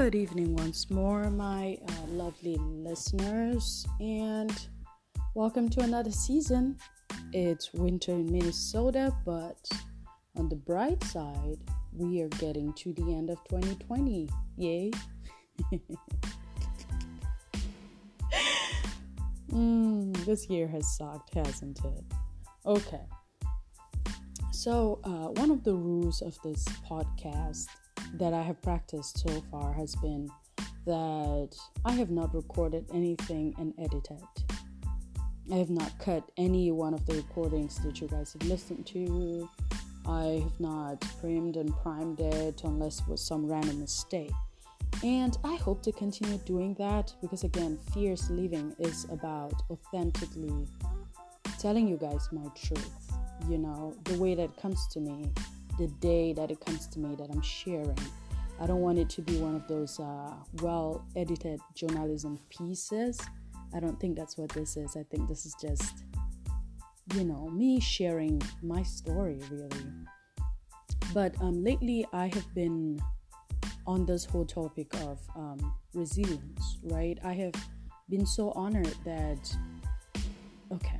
Good evening once more, my uh, lovely listeners, and welcome to another season. It's winter in Minnesota, but on the bright side, we are getting to the end of 2020. Yay! mm, this year has sucked, hasn't it? Okay. So, uh, one of the rules of this podcast that I have practiced so far has been that I have not recorded anything and edited. I have not cut any one of the recordings that you guys have listened to. I have not primed and primed it unless it was some random mistake. And I hope to continue doing that because, again, fierce living is about authentically telling you guys my truth, you know, the way that comes to me the day that it comes to me that I'm sharing. I don't want it to be one of those uh, well edited journalism pieces. I don't think that's what this is. I think this is just, you know, me sharing my story, really. But um, lately, I have been on this whole topic of um, resilience, right? I have been so honored that, okay,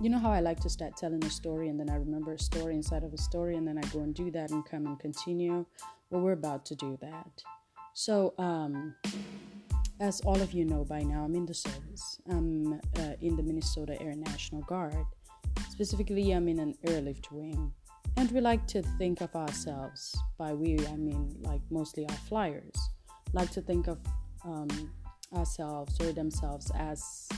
you know how I like to start telling a story and then I remember a story inside of a story and then I go and do that and come and continue? Well, we're about to do that. So, um, as all of you know by now, I'm in the service. I'm uh, in the Minnesota Air National Guard. Specifically, I'm in an airlift wing. And we like to think of ourselves, by we, I mean like mostly our flyers, like to think of um, ourselves or themselves as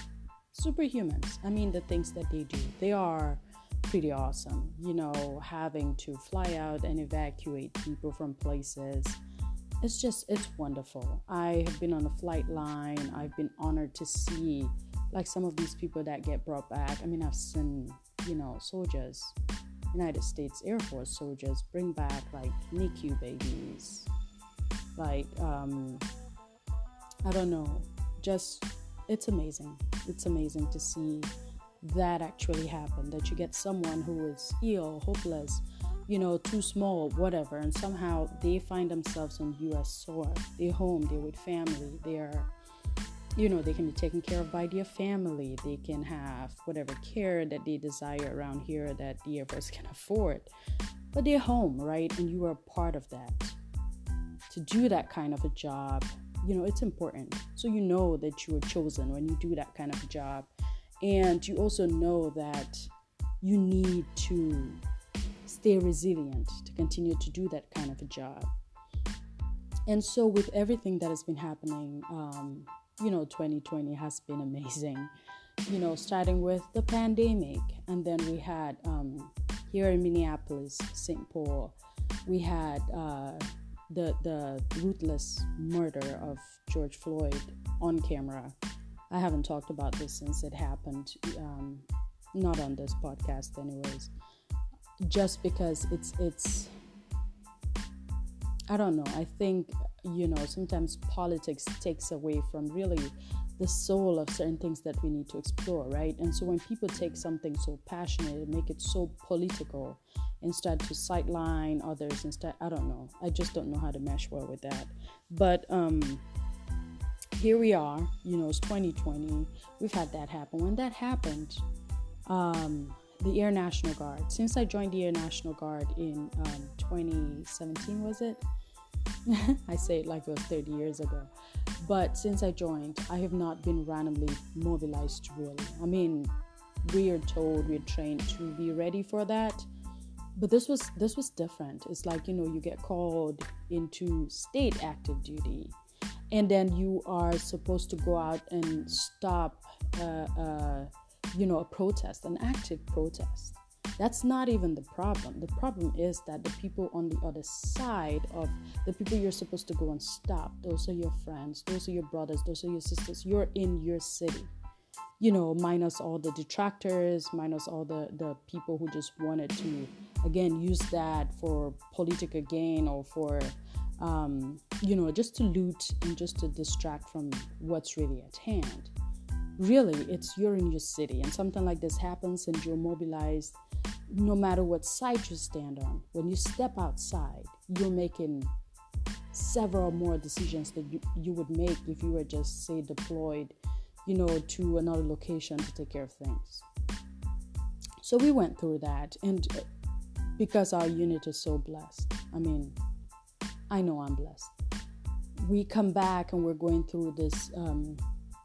superhumans. I mean, the things that they do, they are pretty awesome. You know, having to fly out and evacuate people from places. It's just, it's wonderful. I have been on a flight line. I've been honored to see like some of these people that get brought back. I mean, I've seen, you know, soldiers, United States Air Force soldiers bring back like NICU babies. Like, um, I don't know, just it's amazing. It's amazing to see that actually happen that you get someone who is ill, hopeless, you know, too small, whatever, and somehow they find themselves on US soil. They're home, they're with family, they're you know, they can be taken care of by their family. They can have whatever care that they desire around here that the Force can afford. But they're home, right? And you are part of that. To do that kind of a job you know it's important. So you know that you were chosen when you do that kind of job. And you also know that you need to stay resilient to continue to do that kind of a job. And so with everything that has been happening um, you know 2020 has been amazing. You know starting with the pandemic and then we had um, here in minneapolis st paul we had uh, the the ruthless murder of George Floyd on camera. I haven't talked about this since it happened, um, not on this podcast, anyways. Just because it's it's I don't know. I think you know sometimes politics takes away from really the soul of certain things that we need to explore, right? And so when people take something so passionate and make it so political and start to sideline others and start, I don't know. I just don't know how to mesh well with that. But um, here we are, you know, it's 2020. We've had that happen. When that happened, um, the Air National Guard, since I joined the Air National Guard in um, 2017, was it? I say it like it was 30 years ago. But since I joined, I have not been randomly mobilized really. I mean, we are told, we're trained to be ready for that. But this was this was different. It's like, you know, you get called into state active duty and then you are supposed to go out and stop uh, uh, you know, a protest, an active protest. That's not even the problem. The problem is that the people on the other side of the people you're supposed to go and stop, those are your friends, those are your brothers, those are your sisters. You're in your city. You know, minus all the detractors, minus all the, the people who just wanted to, again, use that for political gain or for, um, you know, just to loot and just to distract from what's really at hand really it's you're in your city and something like this happens and you're mobilized no matter what side you stand on, when you step outside, you're making several more decisions that you, you would make if you were just say deployed you know to another location to take care of things. So we went through that and uh, because our unit is so blessed. I mean i know i'm blessed. We come back and we're going through this um,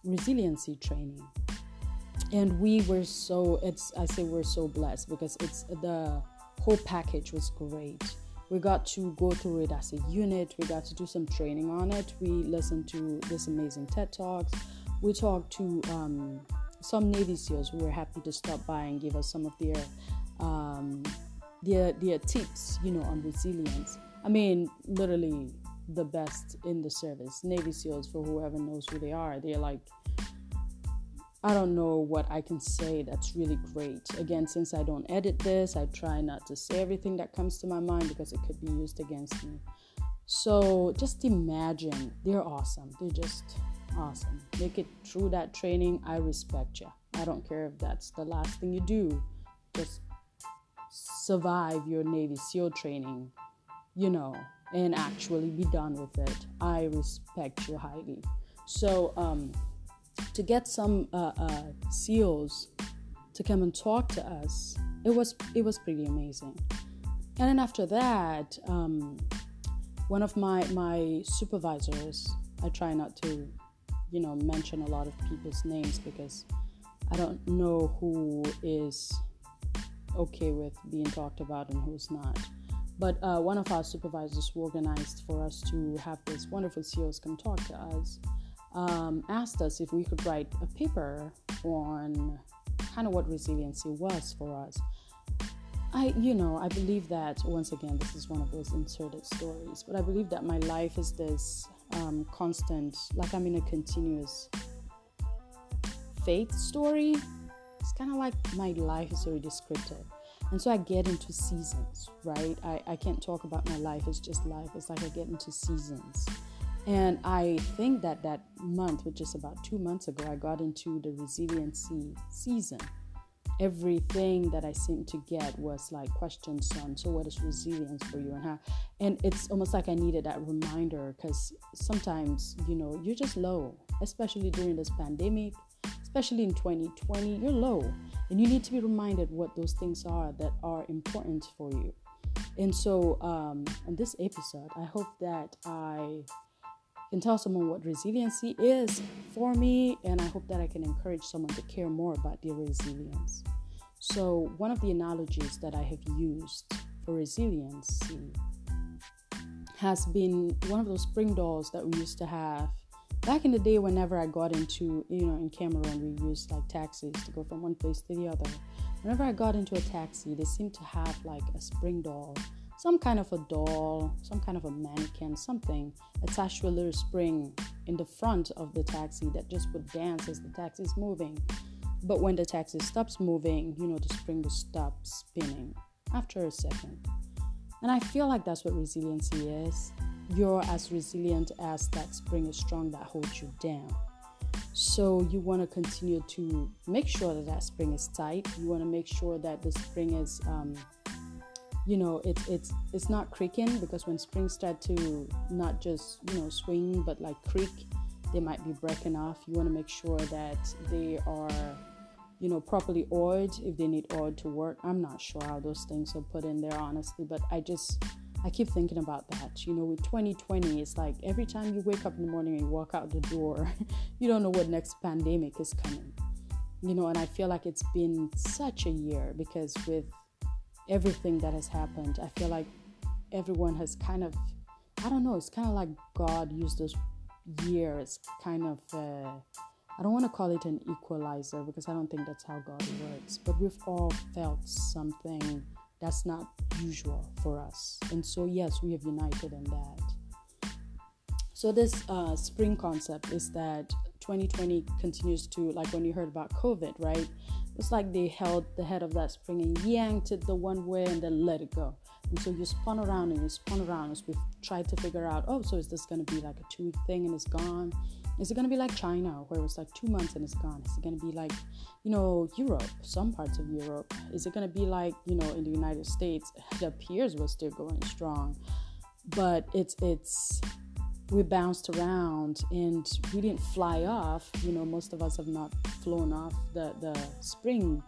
resiliency training. And we were so it's i say we're so blessed because it's the whole package was great. We got to go through it as a unit. We got to do some training on it. We listened to this amazing ted talks. We talked to um, some navy seals who were happy to stop by and give us some of their um, their their tips you know on resilience. I mean literally the best in the service navy seals for whoever knows who they are they're like I don't know what I can say that's really great. Again, since I don't edit this, I try not to say everything that comes to my mind because it could be used against me. So just imagine they're awesome. They're just awesome. Make it through that training. I respect you. I don't care if that's the last thing you do. Just survive your Navy SEAL training, you know, and actually be done with it. I respect you highly. So, um, to get some uh, uh, seals to come and talk to us, it was it was pretty amazing. And then after that, um, one of my my supervisors, I try not to, you know, mention a lot of people's names because I don't know who is okay with being talked about and who's not. But uh, one of our supervisors who organized for us to have this wonderful SEALs come talk to us um, asked us if we could write a paper on kind of what resiliency was for us. I, you know, I believe that once again, this is one of those inserted stories, but I believe that my life is this um, constant, like I'm in a continuous faith story. It's kind of like my life is already scripted. And so I get into seasons, right? I, I can't talk about my life, it's just life. It's like I get into seasons. And I think that that month, which is about two months ago, I got into the resiliency season. Everything that I seemed to get was like questions on so what is resilience for you and how and it's almost like I needed that reminder because sometimes you know you're just low, especially during this pandemic, especially in 2020, you're low and you need to be reminded what those things are that are important for you. And so, um, in this episode, I hope that I can tell someone what resiliency is for me, and I hope that I can encourage someone to care more about their resilience. So, one of the analogies that I have used for resiliency has been one of those spring dolls that we used to have back in the day whenever I got into, you know, in Cameroon, we used like taxis to go from one place to the other. Whenever I got into a taxi, they seemed to have like a spring doll some kind of a doll, some kind of a mannequin, something attached to a little spring in the front of the taxi that just would dance as the taxi is moving. But when the taxi stops moving, you know, the spring will stop spinning after a second. And I feel like that's what resiliency is. You're as resilient as that spring is strong that holds you down. So you want to continue to make sure that that spring is tight. You want to make sure that the spring is um, you know it's it's it's not creaking because when springs start to not just you know swing but like creak they might be breaking off you want to make sure that they are you know properly oiled if they need oil to work i'm not sure how those things are put in there honestly but i just i keep thinking about that you know with 2020 it's like every time you wake up in the morning and you walk out the door you don't know what next pandemic is coming you know and i feel like it's been such a year because with everything that has happened. I feel like everyone has kind of, I don't know, it's kind of like God used those years kind of, uh, I don't want to call it an equalizer because I don't think that's how God works, but we've all felt something that's not usual for us. And so, yes, we have united in that. So, this uh, spring concept is that 2020 continues to, like when you heard about COVID, right? It's like they held the head of that spring and yanked it the one way and then let it go. And so you spun around and you spun around as we've tried to figure out, oh, so is this going to be like a two week thing and it's gone? Is it going to be like China where it was like two months and it's gone? Is it going to be like, you know, Europe, some parts of Europe? Is it going to be like, you know, in the United States, it appears we're still going strong? but it's it's we bounced around and we didn't fly off. You know, most of us have not flown off the, the spring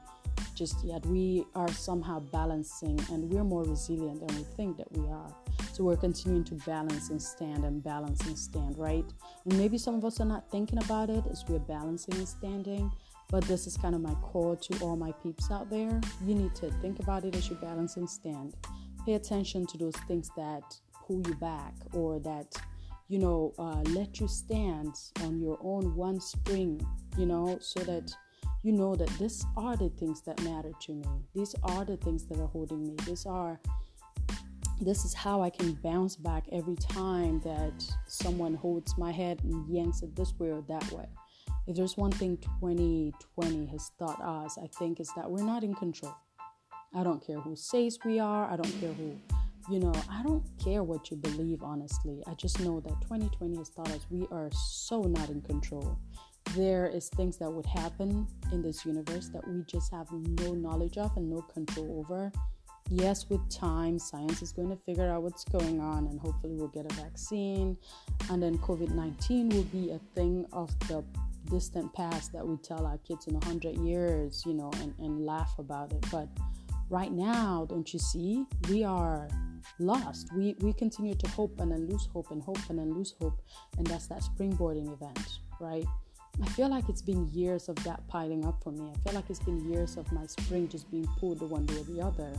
just yet. We are somehow balancing and we're more resilient than we think that we are. So we're continuing to balance and stand and balance and stand, right? And maybe some of us are not thinking about it as we're balancing and standing, but this is kind of my core to all my peeps out there. You need to think about it as you balance and stand. Pay attention to those things that pull you back or that you know, uh, let you stand on your own one spring, you know, so that you know that these are the things that matter to me. These are the things that are holding me. These are this is how I can bounce back every time that someone holds my head and yanks it this way or that way. If there's one thing 2020 has taught us, I think, is that we're not in control. I don't care who says we are, I don't care who you know, I don't care what you believe, honestly. I just know that 2020 has taught us we are so not in control. There is things that would happen in this universe that we just have no knowledge of and no control over. Yes, with time, science is going to figure out what's going on, and hopefully, we'll get a vaccine. And then COVID 19 will be a thing of the distant past that we tell our kids in 100 years, you know, and, and laugh about it. But right now, don't you see? We are lost. We we continue to hope and then lose hope and hope and then lose hope, and that's that springboarding event, right? I feel like it's been years of that piling up for me. I feel like it's been years of my spring just being pulled one way or the other.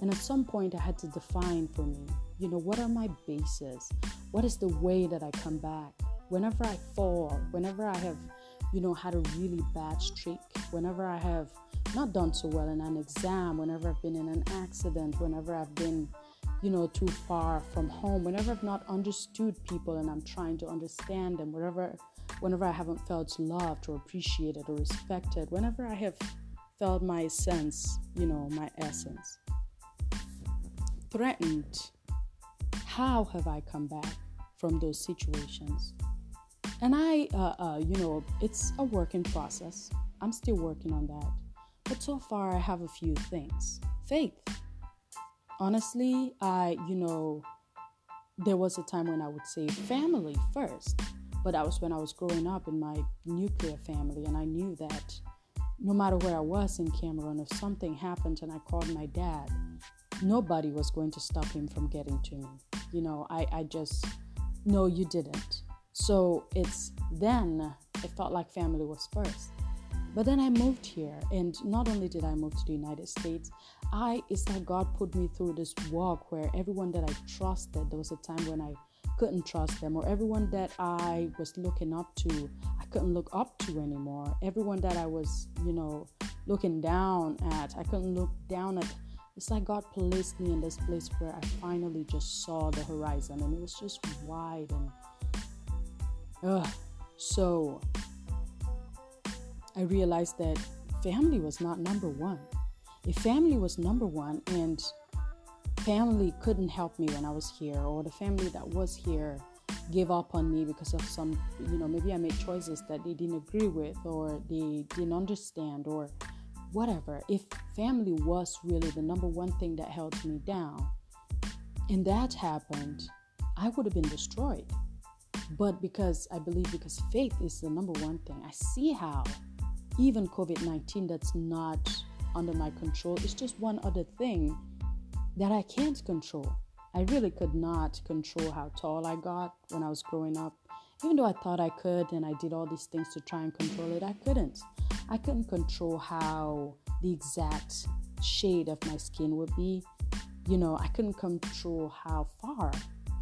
And at some point, I had to define for me, you know, what are my bases? What is the way that I come back? Whenever I fall, whenever I have, you know, had a really bad streak, whenever I have not done so well in an exam, whenever I've been in an accident, whenever I've been you know, too far from home, whenever I've not understood people and I'm trying to understand them, whenever whenever I haven't felt loved or appreciated or respected, whenever I have felt my sense, you know, my essence, threatened, how have I come back from those situations? And I, uh, uh, you know, it's a working process. I'm still working on that. But so far, I have a few things. Faith honestly, I, you know, there was a time when I would say family first, but that was when I was growing up in my nuclear family, and I knew that no matter where I was in Cameroon, if something happened and I called my dad, nobody was going to stop him from getting to me. You know, I, I just, no, you didn't. So it's then it felt like family was first. But then I moved here, and not only did I move to the United States, I it's like God put me through this walk where everyone that I trusted, there was a time when I couldn't trust them, or everyone that I was looking up to, I couldn't look up to anymore. Everyone that I was, you know, looking down at, I couldn't look down at. It's like God placed me in this place where I finally just saw the horizon, and it was just wide and, ugh, so I realized that family was not number one. If family was number one and family couldn't help me when I was here, or the family that was here gave up on me because of some, you know, maybe I made choices that they didn't agree with, or they didn't understand, or whatever. If family was really the number one thing that held me down, and that happened, I would have been destroyed. But because I believe because faith is the number one thing, I see how even COVID 19 that's not under my control is just one other thing that I can't control. I really could not control how tall I got when I was growing up. Even though I thought I could and I did all these things to try and control it, I couldn't. I couldn't control how the exact shade of my skin would be. You know, I couldn't control how far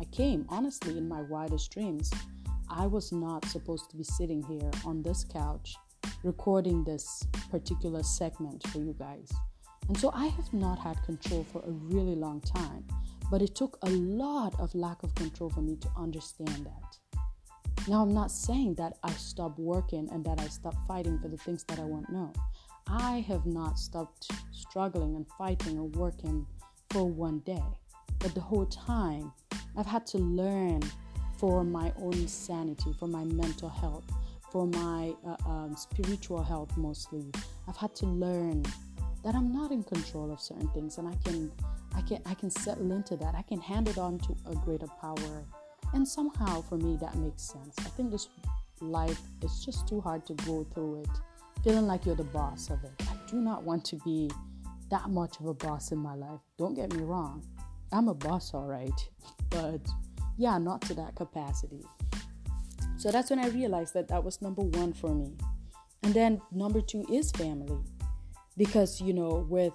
I came. Honestly, in my wildest dreams, I was not supposed to be sitting here on this couch recording this particular segment for you guys. And so I have not had control for a really long time, but it took a lot of lack of control for me to understand that. Now, I'm not saying that I stopped working and that I stopped fighting for the things that I want. No, I have not stopped struggling and fighting and working for one day. But the whole time, I've had to learn for my own sanity, for my mental health, for my uh, um, spiritual health mostly, I've had to learn that I'm not in control of certain things and I can I can I can settle into that. I can hand it on to a greater power. And somehow for me that makes sense. I think this life is just too hard to go through it feeling like you're the boss of it. I do not want to be that much of a boss in my life. Don't get me wrong. I'm a boss all right, but yeah, not to that capacity. So that's when I realized that that was number 1 for me. And then number 2 is family because you know with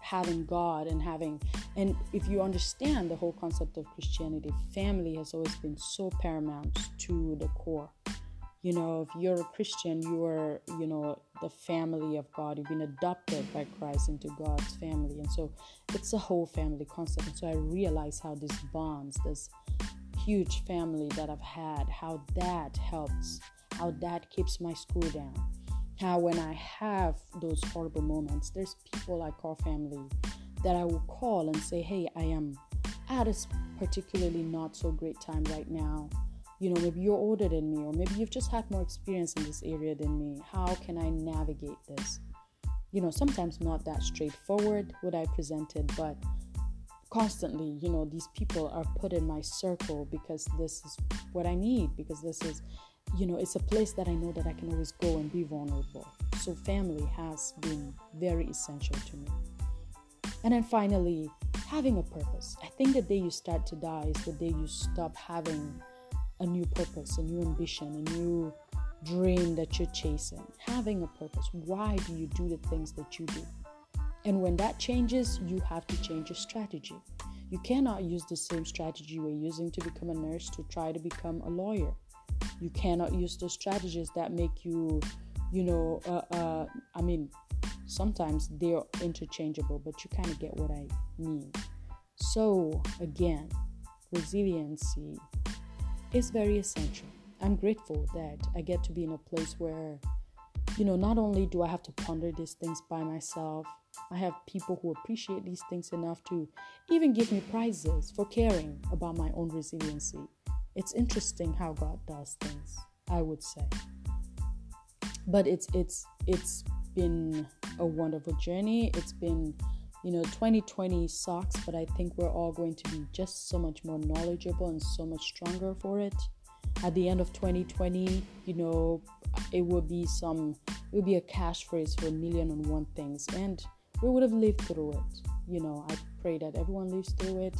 having god and having and if you understand the whole concept of christianity family has always been so paramount to the core. You know if you're a christian you are you know the family of god. You've been adopted by christ into god's family. And so it's a whole family concept. And so i realize how these bonds this huge family that i've had how that helps how that keeps my school down how when I have those horrible moments, there's people I call family that I will call and say, hey, I am at a particularly not so great time right now. You know, maybe you're older than me, or maybe you've just had more experience in this area than me. How can I navigate this? You know, sometimes not that straightforward what I presented, but constantly, you know, these people are put in my circle because this is what I need, because this is you know, it's a place that I know that I can always go and be vulnerable. So, family has been very essential to me. And then finally, having a purpose. I think the day you start to die is the day you stop having a new purpose, a new ambition, a new dream that you're chasing. Having a purpose. Why do you do the things that you do? And when that changes, you have to change your strategy. You cannot use the same strategy we're using to become a nurse to try to become a lawyer you cannot use those strategies that make you you know uh, uh, i mean sometimes they're interchangeable but you kind of get what i mean. So again resiliency is very essential. I'm grateful that i get to be in a place where you know not only do i have to ponder these things by myself i have people who appreciate these things enough to even give me prizes for caring about my own resiliency it's interesting how God does things, I would say. But it's it's it's been a wonderful journey. It's been, you know, 2020 sucks, but I think we're all going to be just so much more knowledgeable and so much stronger for it. At the end of 2020, you know, it would be some it would be a cash phrase for a million and one things and we would have lived through it. You know, I pray that everyone lives through it.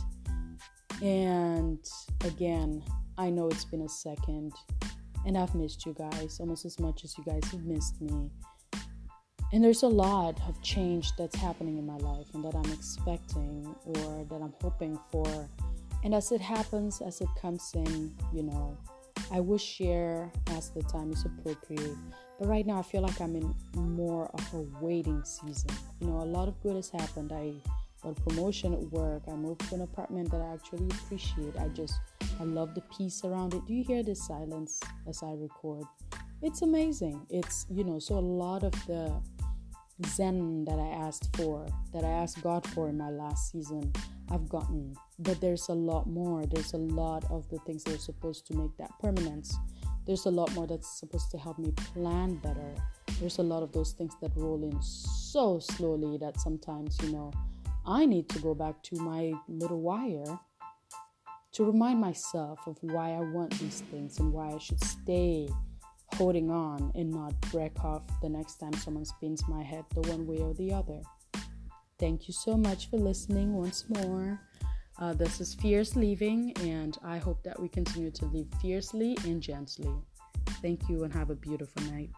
And again, I know it's been a second and I've missed you guys almost as much as you guys have missed me. And there's a lot of change that's happening in my life and that I'm expecting or that I'm hoping for. And as it happens, as it comes in, you know, I will share as the time is appropriate. But right now, I feel like I'm in more of a waiting season. You know, a lot of good has happened. I got a promotion at work. I moved to an apartment that I actually appreciate. I just I love the peace around it. Do you hear the silence as I record? It's amazing. It's, you know, so a lot of the zen that I asked for, that I asked God for in my last season, I've gotten. But there's a lot more. There's a lot of the things that are supposed to make that permanence. There's a lot more that's supposed to help me plan better. There's a lot of those things that roll in so slowly that sometimes, you know, I need to go back to my little wire to remind myself of why I want these things and why I should stay holding on and not break off the next time someone spins my head the one way or the other. Thank you so much for listening once more. Uh, this is Fierce Living, and I hope that we continue to live fiercely and gently. Thank you, and have a beautiful night.